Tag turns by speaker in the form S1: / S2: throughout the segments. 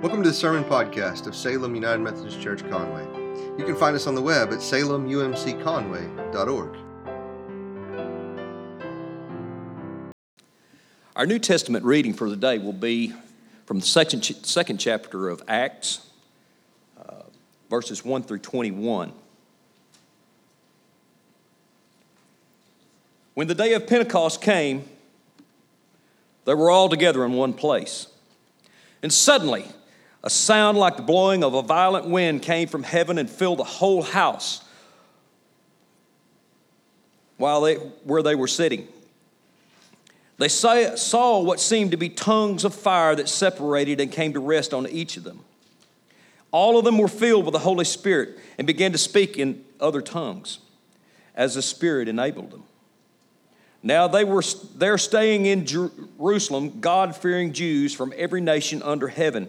S1: Welcome to the Sermon Podcast of Salem United Methodist Church Conway. You can find us on the web at salemumcconway.org.
S2: Our New Testament reading for the day will be from the second, second chapter of Acts, uh, verses 1 through 21. When the day of Pentecost came, they were all together in one place. And suddenly, a sound like the blowing of a violent wind came from heaven and filled the whole house while they, where they were sitting. They saw what seemed to be tongues of fire that separated and came to rest on each of them. All of them were filled with the Holy Spirit and began to speak in other tongues as the Spirit enabled them. Now they were there staying in Jerusalem, God fearing Jews from every nation under heaven.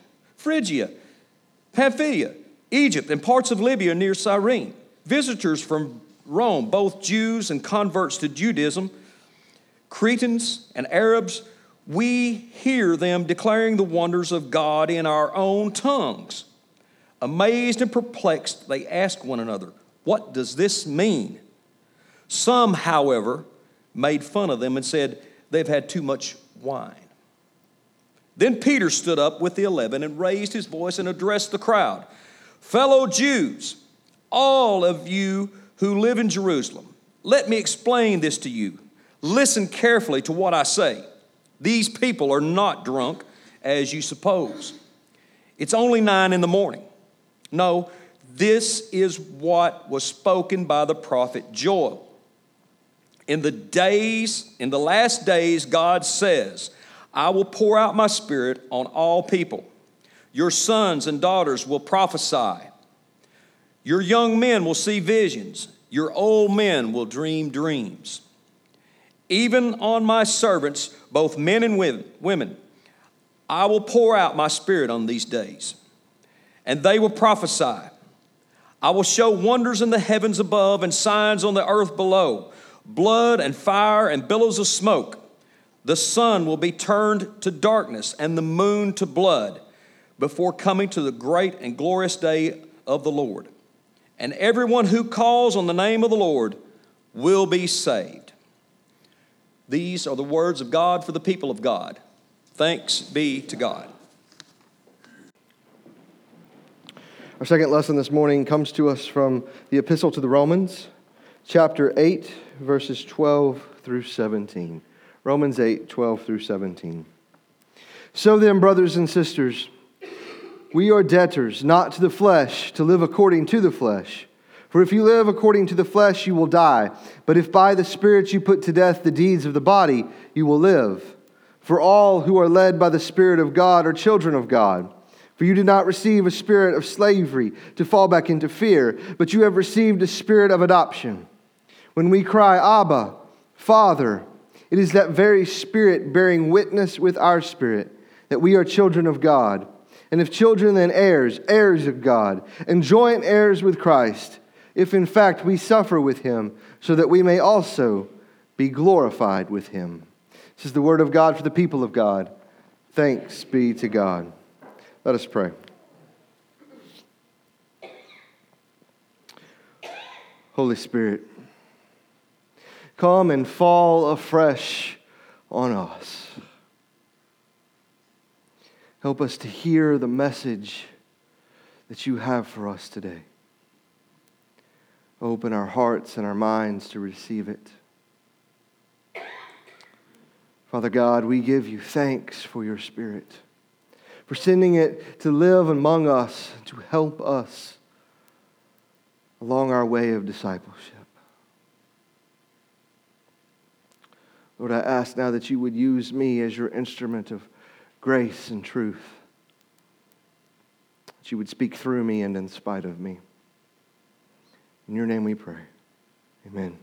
S2: Phrygia, Pamphylia, Egypt, and parts of Libya near Cyrene. Visitors from Rome, both Jews and converts to Judaism, Cretans and Arabs, we hear them declaring the wonders of God in our own tongues. Amazed and perplexed, they ask one another, What does this mean? Some, however, made fun of them and said, They've had too much wine. Then Peter stood up with the eleven and raised his voice and addressed the crowd Fellow Jews, all of you who live in Jerusalem, let me explain this to you. Listen carefully to what I say. These people are not drunk, as you suppose. It's only nine in the morning. No, this is what was spoken by the prophet Joel. In the days, in the last days, God says, I will pour out my spirit on all people. Your sons and daughters will prophesy. Your young men will see visions. Your old men will dream dreams. Even on my servants, both men and women, I will pour out my spirit on these days, and they will prophesy. I will show wonders in the heavens above and signs on the earth below blood and fire and billows of smoke. The sun will be turned to darkness and the moon to blood before coming to the great and glorious day of the Lord. And everyone who calls on the name of the Lord will be saved. These are the words of God for the people of God. Thanks be to God.
S1: Our second lesson this morning comes to us from the Epistle to the Romans, chapter 8, verses 12 through 17. Romans 8, 12 through 17. So then, brothers and sisters, we are debtors, not to the flesh, to live according to the flesh. For if you live according to the flesh, you will die. But if by the Spirit you put to death the deeds of the body, you will live. For all who are led by the Spirit of God are children of God. For you did not receive a spirit of slavery to fall back into fear, but you have received a spirit of adoption. When we cry, Abba, Father, it is that very Spirit bearing witness with our spirit that we are children of God. And if children, then heirs, heirs of God, and joint heirs with Christ, if in fact we suffer with him, so that we may also be glorified with him. This is the word of God for the people of God. Thanks be to God. Let us pray. Holy Spirit, come and fall afresh on us. Help us to hear the message that you have for us today. Open our hearts and our minds to receive it. Father God, we give you thanks for your Spirit, for sending it to live among us, to help us along our way of discipleship. Lord, I ask now that you would use me as your instrument of grace and truth. that you would speak through me and in spite of me. In your name we pray. Amen.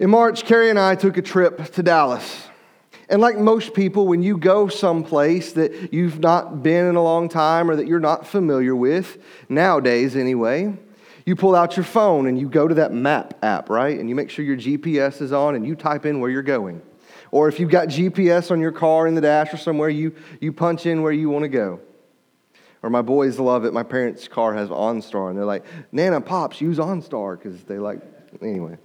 S1: In March, Carrie and I took a trip to Dallas. And like most people, when you go someplace that you've not been in a long time or that you're not familiar with, nowadays anyway, you pull out your phone and you go to that map app, right? And you make sure your GPS is on and you type in where you're going. Or if you've got GPS on your car in the dash or somewhere, you, you punch in where you want to go. Or my boys love it. My parents' car has OnStar, and they're like, Nana, Pops, use OnStar because they like, anyway.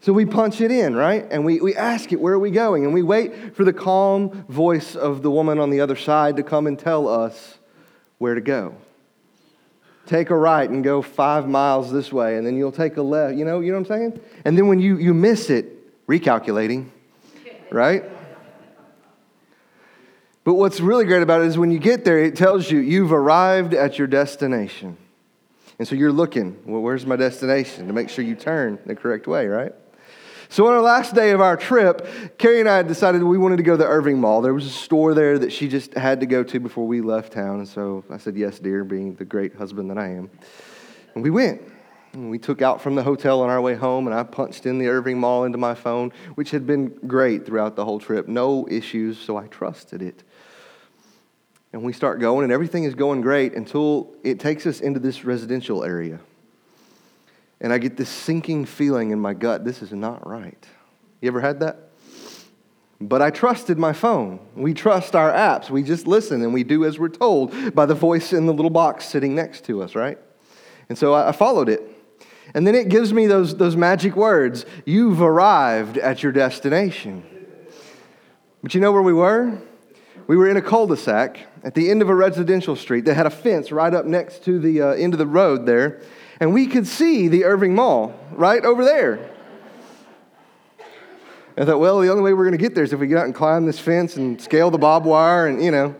S1: So we punch it in, right? And we, we ask it, where are we going? And we wait for the calm voice of the woman on the other side to come and tell us where to go. Take a right and go five miles this way, and then you'll take a left. You know, you know what I'm saying? And then when you, you miss it, recalculating, right? But what's really great about it is when you get there, it tells you you've arrived at your destination. And so you're looking, well, where's my destination to make sure you turn the correct way, right? So on our last day of our trip, Carrie and I decided we wanted to go to the Irving Mall. There was a store there that she just had to go to before we left town. And so I said, yes, dear, being the great husband that I am. And we went. And we took out from the hotel on our way home, and I punched in the Irving Mall into my phone, which had been great throughout the whole trip. No issues, so I trusted it. And we start going, and everything is going great until it takes us into this residential area. And I get this sinking feeling in my gut this is not right. You ever had that? But I trusted my phone. We trust our apps. We just listen and we do as we're told by the voice in the little box sitting next to us, right? And so I followed it. And then it gives me those, those magic words You've arrived at your destination. But you know where we were? We were in a cul de sac at the end of a residential street that had a fence right up next to the uh, end of the road there. And we could see the Irving Mall right over there. I thought, well, the only way we're going to get there is if we get out and climb this fence and scale the barbed wire, and you know,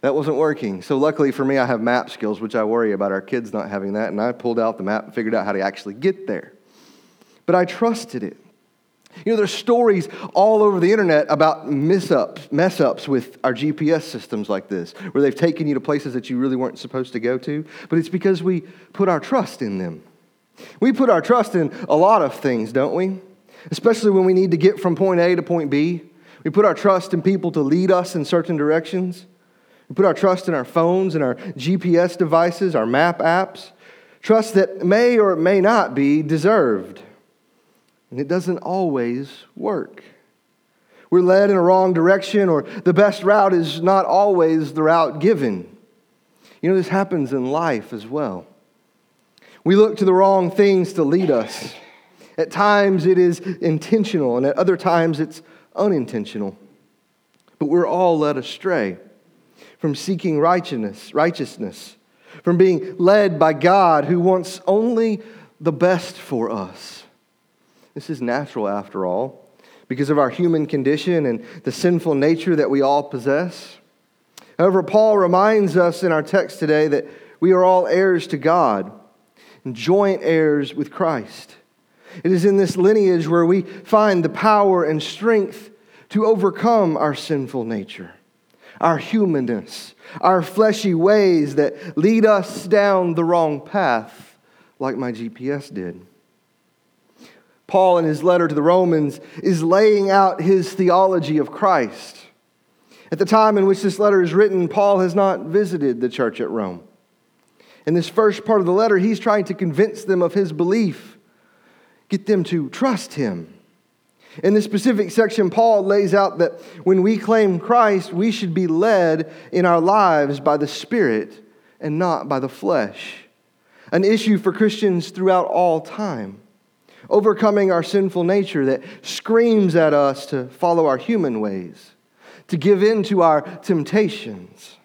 S1: that wasn't working. So, luckily for me, I have map skills, which I worry about our kids not having that. And I pulled out the map and figured out how to actually get there. But I trusted it. You know, there's stories all over the internet about mess ups, mess ups with our GPS systems like this, where they've taken you to places that you really weren't supposed to go to, but it's because we put our trust in them. We put our trust in a lot of things, don't we? Especially when we need to get from point A to point B. We put our trust in people to lead us in certain directions. We put our trust in our phones and our GPS devices, our map apps. Trust that may or may not be deserved. And it doesn't always work. We're led in a wrong direction, or the best route is not always the route given. You know, this happens in life as well. We look to the wrong things to lead us. At times it is intentional, and at other times it's unintentional. But we're all led astray from seeking righteousness, righteousness, from being led by God who wants only the best for us. This is natural, after all, because of our human condition and the sinful nature that we all possess. However, Paul reminds us in our text today that we are all heirs to God and joint heirs with Christ. It is in this lineage where we find the power and strength to overcome our sinful nature, our humanness, our fleshy ways that lead us down the wrong path, like my GPS did. Paul, in his letter to the Romans, is laying out his theology of Christ. At the time in which this letter is written, Paul has not visited the church at Rome. In this first part of the letter, he's trying to convince them of his belief, get them to trust him. In this specific section, Paul lays out that when we claim Christ, we should be led in our lives by the Spirit and not by the flesh. An issue for Christians throughout all time overcoming our sinful nature that screams at us to follow our human ways, to give in to our temptations.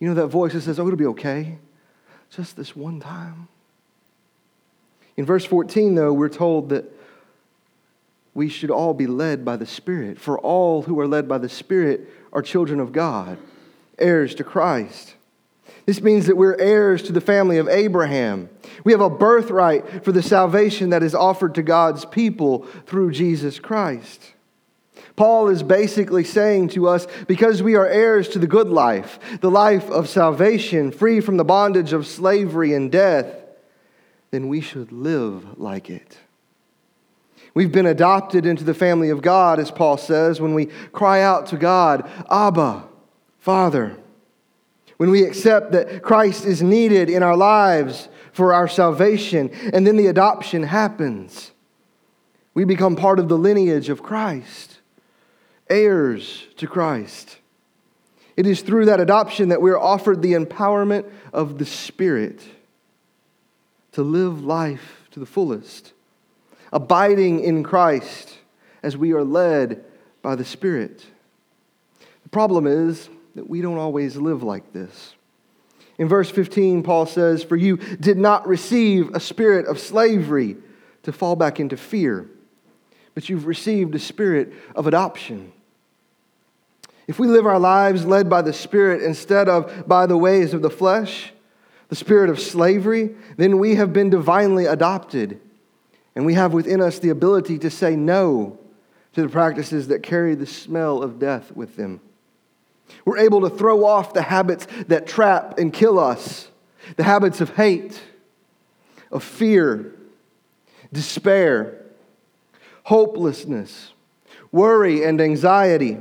S1: You know that voice that says, Oh, it'll be okay, just this one time. In verse 14, though, we're told that we should all be led by the Spirit, for all who are led by the Spirit are children of God, heirs to Christ. This means that we're heirs to the family of Abraham. We have a birthright for the salvation that is offered to God's people through Jesus Christ. Paul is basically saying to us because we are heirs to the good life, the life of salvation, free from the bondage of slavery and death, then we should live like it. We've been adopted into the family of God, as Paul says, when we cry out to God, Abba, Father. When we accept that Christ is needed in our lives for our salvation, and then the adoption happens. We become part of the lineage of Christ, heirs to Christ. It is through that adoption that we're offered the empowerment of the Spirit to live life to the fullest, abiding in Christ as we are led by the Spirit. The problem is that we don't always live like this. In verse 15, Paul says, For you did not receive a spirit of slavery to fall back into fear, but you've received a spirit of adoption. If we live our lives led by the Spirit instead of by the ways of the flesh, the spirit of slavery, then we have been divinely adopted. And we have within us the ability to say no to the practices that carry the smell of death with them. We're able to throw off the habits that trap and kill us the habits of hate, of fear, despair, hopelessness, worry and anxiety,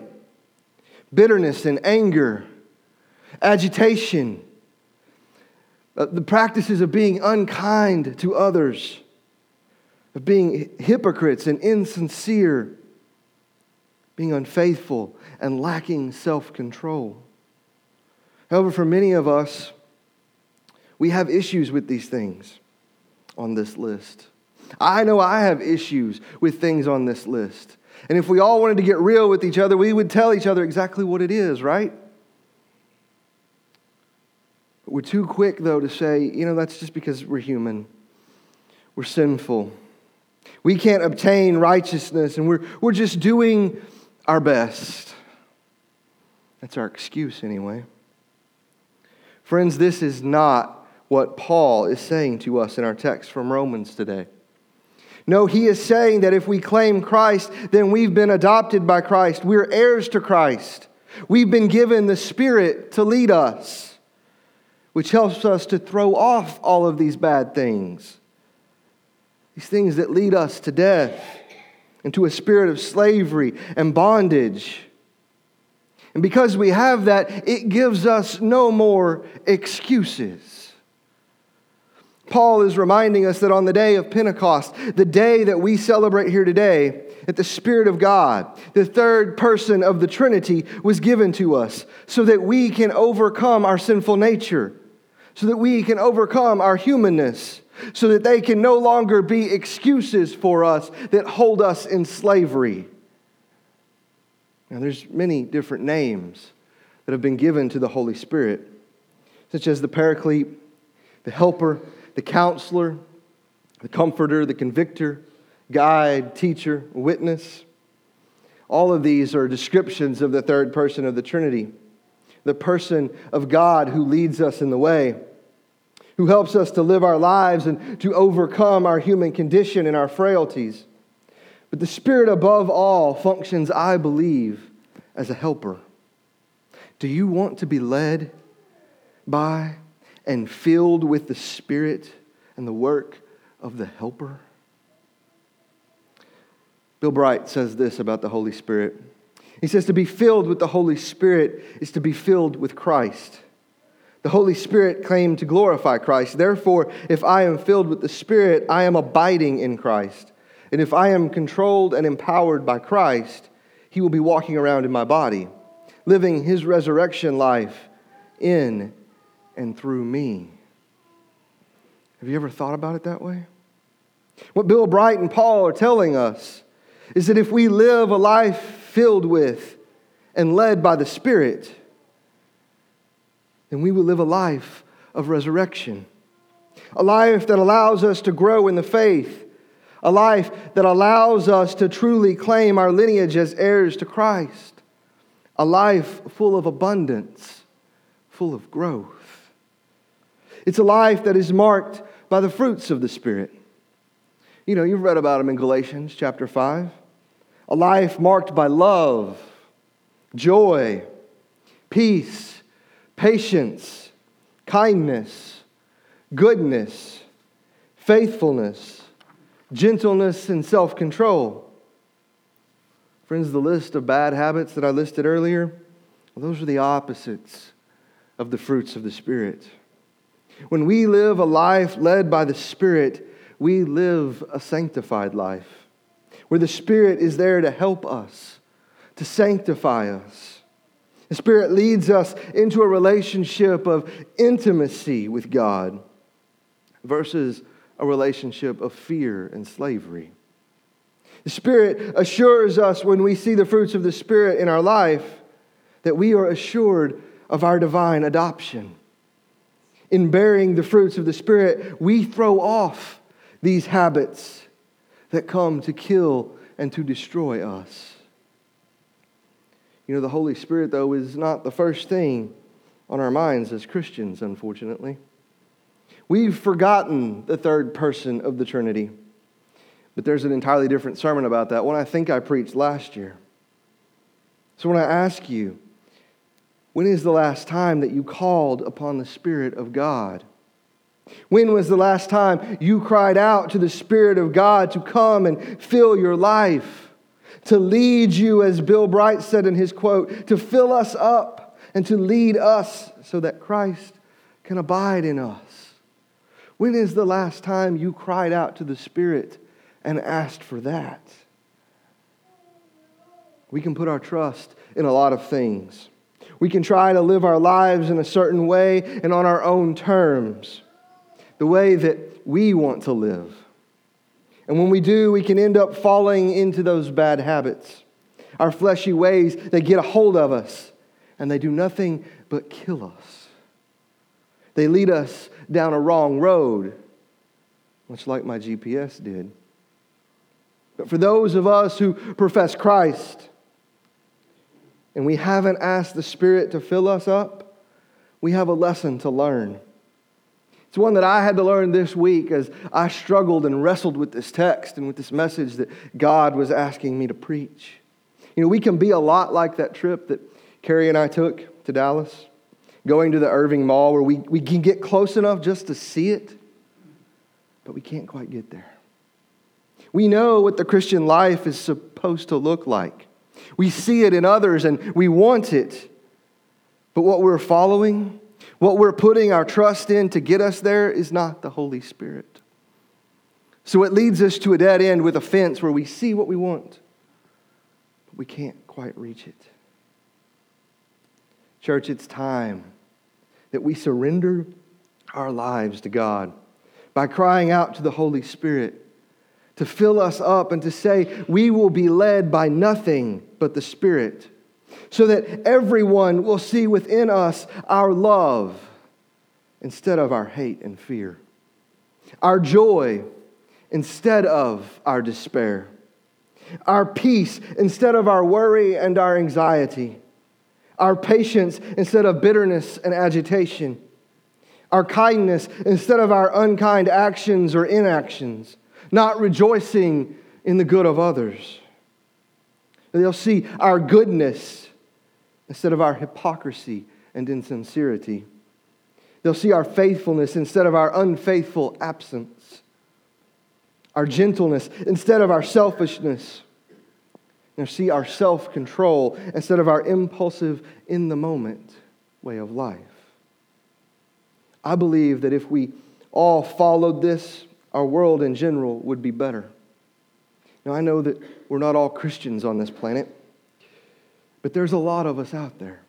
S1: bitterness and anger, agitation uh, the practices of being unkind to others, of being hypocrites and insincere, being unfaithful and lacking self control. However, for many of us, we have issues with these things on this list. I know I have issues with things on this list. And if we all wanted to get real with each other, we would tell each other exactly what it is, right? But We're too quick, though, to say, you know, that's just because we're human. We're sinful. We can't obtain righteousness, and we're, we're just doing our best. That's our excuse, anyway. Friends, this is not what Paul is saying to us in our text from Romans today. No, he is saying that if we claim Christ, then we've been adopted by Christ. We're heirs to Christ. We've been given the Spirit to lead us which helps us to throw off all of these bad things, these things that lead us to death, into a spirit of slavery and bondage. And because we have that, it gives us no more excuses. Paul is reminding us that on the day of Pentecost, the day that we celebrate here today, that the Spirit of God, the third person of the Trinity, was given to us so that we can overcome our sinful nature so that we can overcome our humanness, so that they can no longer be excuses for us that hold us in slavery. Now, there's many different names that have been given to the Holy Spirit, such as the Paraclete, the Helper, the Counselor, the Comforter, the Convictor, Guide, Teacher, Witness. All of these are descriptions of the third person of the Trinity the person of God who leads us in the way, who helps us to live our lives and to overcome our human condition and our frailties. But the Spirit, above all, functions, I believe, as a helper. Do you want to be led by and filled with the Spirit and the work of the helper? Bill Bright says this about the Holy Spirit. He says to be filled with the Holy Spirit is to be filled with Christ. The Holy Spirit claimed to glorify Christ. Therefore, if I am filled with the Spirit, I am abiding in Christ. And if I am controlled and empowered by Christ, He will be walking around in my body, living His resurrection life in and through me. Have you ever thought about it that way? What Bill Bright and Paul are telling us is that if we live a life filled with and led by the Spirit, then we will live a life of resurrection. A life that allows us to grow in the faith. A life that allows us to truly claim our lineage as heirs to Christ. A life full of abundance, full of growth. It's a life that is marked by the fruits of the Spirit. You know, you've read about them in Galatians chapter 5 a life marked by love, joy, peace, patience, kindness, goodness, faithfulness, gentleness, and self control. Friends, the list of bad habits that I listed earlier, well, those are the opposites of the fruits of the Spirit. When we live a life led by the Spirit, we live a sanctified life where the Spirit is there to help us, to sanctify us. The Spirit leads us into a relationship of intimacy with God versus a relationship of fear and slavery. The Spirit assures us when we see the fruits of the Spirit in our life that we are assured of our divine adoption. In bearing the fruits of the Spirit, we throw off these habits that come to kill and to destroy us. You know, the Holy Spirit, though, is not the first thing on our minds as Christians, unfortunately. We've forgotten the third person of the Trinity. But there's an entirely different sermon about that, one I think I preached last year. So when I ask you, when is the last time that you called upon the Spirit of God? When was the last time you cried out to the Spirit of God to come and fill your life, to lead you, as Bill Bright said in his quote, to fill us up and to lead us so that Christ can abide in us? When is the last time you cried out to the Spirit and asked for that? We can put our trust in a lot of things. We can try to live our lives in a certain way and on our own terms the way that we want to live. And when we do, we can end up falling into those bad habits. Our fleshy ways, they get a hold of us and they do nothing but kill us. They lead us down a wrong road, much like my GPS did. But for those of us who profess Christ and we haven't asked the Spirit to fill us up, we have a lesson to learn. It's one that I had to learn this week as I struggled and wrestled with this text and with this message that God was asking me to preach. You know, we can be a lot like that trip that Carrie and I took to Dallas, going to the Irving Mall where we, we can get close enough just to see it, but we can't quite get there. We know what the Christian life is supposed to look like. We see it in others and we want it. But what we're following what we're putting our trust in to get us there is not the Holy Spirit. So it leads us to a dead end with a fence where we see what we want, but we can't quite reach it. Church, it's time that we surrender our lives to God by crying out to the Holy Spirit to fill us up and to say, We will be led by nothing but the Spirit so that everyone will see within us our love instead of our hate and fear, our joy instead of our despair, our peace instead of our worry and our anxiety, our patience instead of bitterness and agitation, our kindness instead of our unkind actions or inactions, not rejoicing in the good of others. They'll see our goodness instead of our hypocrisy and insincerity. They'll see our faithfulness instead of our unfaithful absence, our gentleness instead of our selfishness. They'll see our self control instead of our impulsive, in the moment way of life. I believe that if we all followed this, our world in general would be better. Now, I know that we're not all Christians on this planet. But there's a lot of us out there.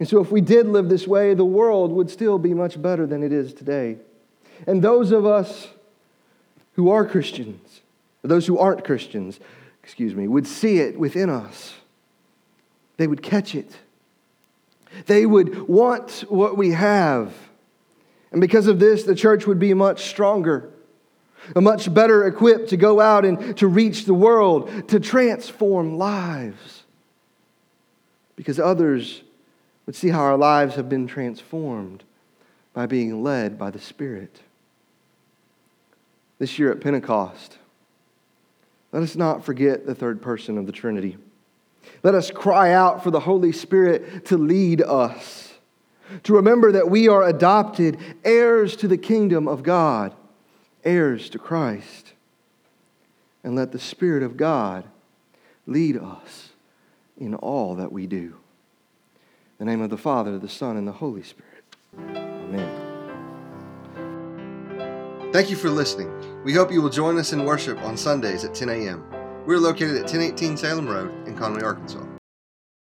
S1: And so, if we did live this way, the world would still be much better than it is today. And those of us who are Christians, those who aren't Christians, excuse me, would see it within us. They would catch it. They would want what we have. And because of this, the church would be much stronger, much better equipped to go out and to reach the world, to transform lives because others would see how our lives have been transformed by being led by the Spirit. This year at Pentecost, Let us not forget the third person of the Trinity. Let us cry out for the Holy Spirit to lead us, to remember that we are adopted heirs to the kingdom of God, heirs to Christ. And let the Spirit of God lead us in all that we do. In the name of the Father, the Son, and the Holy Spirit. Amen. Thank you for listening. We hope you will join us in worship on Sundays at 10 a.m. We're located at 1018 Salem Road in Conway, Arkansas.